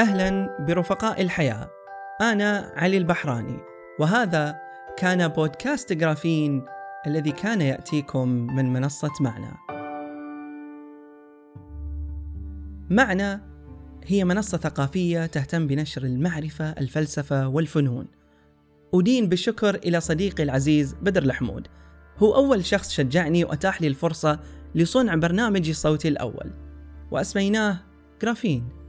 أهلا برفقاء الحياة. أنا علي البحراني وهذا كان بودكاست جرافين الذي كان يأتيكم من منصة معنا معنا هي منصة ثقافية تهتم بنشر المعرفة الفلسفة والفنون. أدين بالشكر إلى صديقي العزيز بدر الحمود. هو أول شخص شجعني وأتاح لي الفرصة لصنع برنامجي الصوتي الأول وأسميناه جرافين.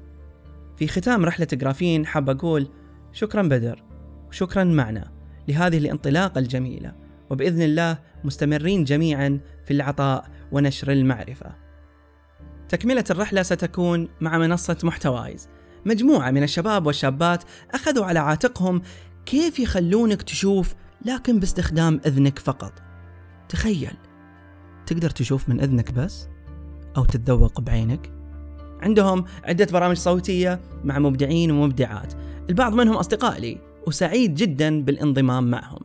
في ختام رحلة جرافين حاب أقول شكرا بدر وشكرا معنا لهذه الانطلاقة الجميلة وبإذن الله مستمرين جميعا في العطاء ونشر المعرفة. تكملة الرحلة ستكون مع منصة محتوايز. مجموعة من الشباب والشابات أخذوا على عاتقهم كيف يخلونك تشوف لكن باستخدام إذنك فقط. تخيل تقدر تشوف من إذنك بس؟ أو تتذوق بعينك؟ عندهم عدة برامج صوتية مع مبدعين ومبدعات. البعض منهم أصدقاء لي وسعيد جدا بالانضمام معهم.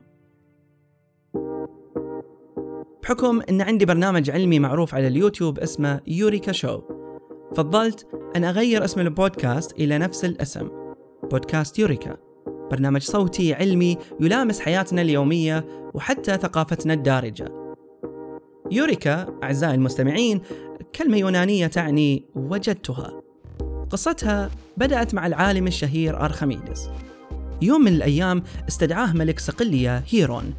بحكم أن عندي برنامج علمي معروف على اليوتيوب اسمه يوريكا شو. فضلت أن أغير اسم البودكاست إلى نفس الاسم بودكاست يوريكا. برنامج صوتي علمي يلامس حياتنا اليومية وحتى ثقافتنا الدارجة. يوريكا أعزائي المستمعين كلمة يونانية تعني وجدتها. قصتها بدأت مع العالم الشهير أرخميدس. يوم من الأيام استدعاه ملك صقلية هيرون.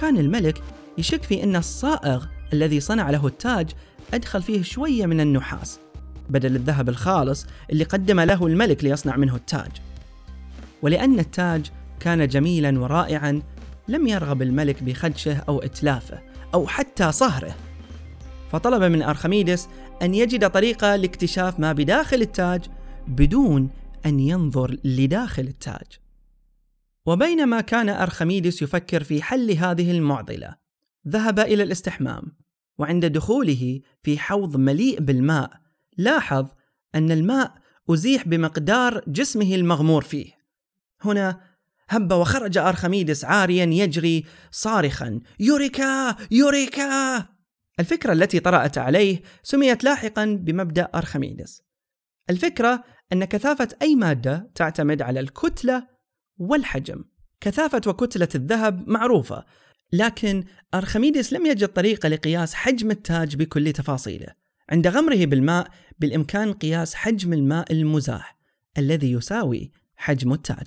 كان الملك يشك في أن الصائغ الذي صنع له التاج أدخل فيه شوية من النحاس. بدل الذهب الخالص اللي قدم له الملك ليصنع منه التاج. ولأن التاج كان جميلا ورائعا لم يرغب الملك بخدشه أو إتلافه. أو حتى صهره. فطلب من أرخميدس أن يجد طريقة لاكتشاف ما بداخل التاج بدون أن ينظر لداخل التاج. وبينما كان أرخميدس يفكر في حل هذه المعضلة ذهب إلى الاستحمام وعند دخوله في حوض مليء بالماء لاحظ أن الماء أزيح بمقدار جسمه المغمور فيه. هنا هب وخرج أرخميدس عاريا يجري صارخا يوريكا! يوريكا! الفكرة التي طرأت عليه سميت لاحقا بمبدأ أرخميدس. الفكرة أن كثافة أي مادة تعتمد على الكتلة والحجم. كثافة وكتلة الذهب معروفة لكن أرخميدس لم يجد طريقة لقياس حجم التاج بكل تفاصيله. عند غمره بالماء بالإمكان قياس حجم الماء المزاح الذي يساوي حجم التاج.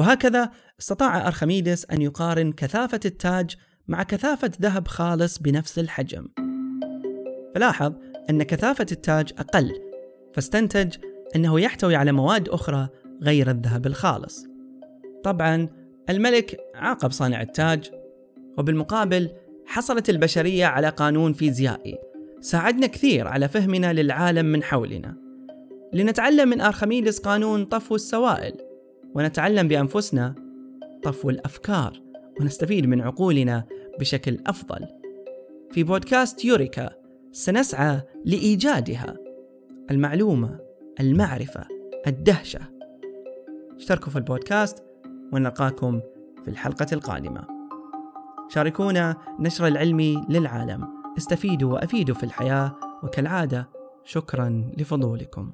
وهكذا استطاع أرخميدس أن يقارن كثافة التاج مع كثافة ذهب خالص بنفس الحجم. فلاحظ أن كثافة التاج أقل فاستنتج أنه يحتوي على مواد أخرى غير الذهب الخالص. طبعا الملك عاقب صانع التاج وبالمقابل حصلت البشرية على قانون فيزيائي. ساعدنا كثير على فهمنا للعالم من حولنا. لنتعلم من أرخميدس قانون طفو السوائل. ونتعلم بأنفسنا طفو الأفكار ونستفيد من عقولنا بشكل أفضل. في بودكاست يوريكا سنسعى لإيجادها المعلومة المعرفة الدهشة. اشتركوا في البودكاست ونلقاكم في الحلقة القادمة. شاركونا نشر العلمي للعالم استفيدوا وأفيدوا في الحياة وكالعادة شكرا لفضولكم.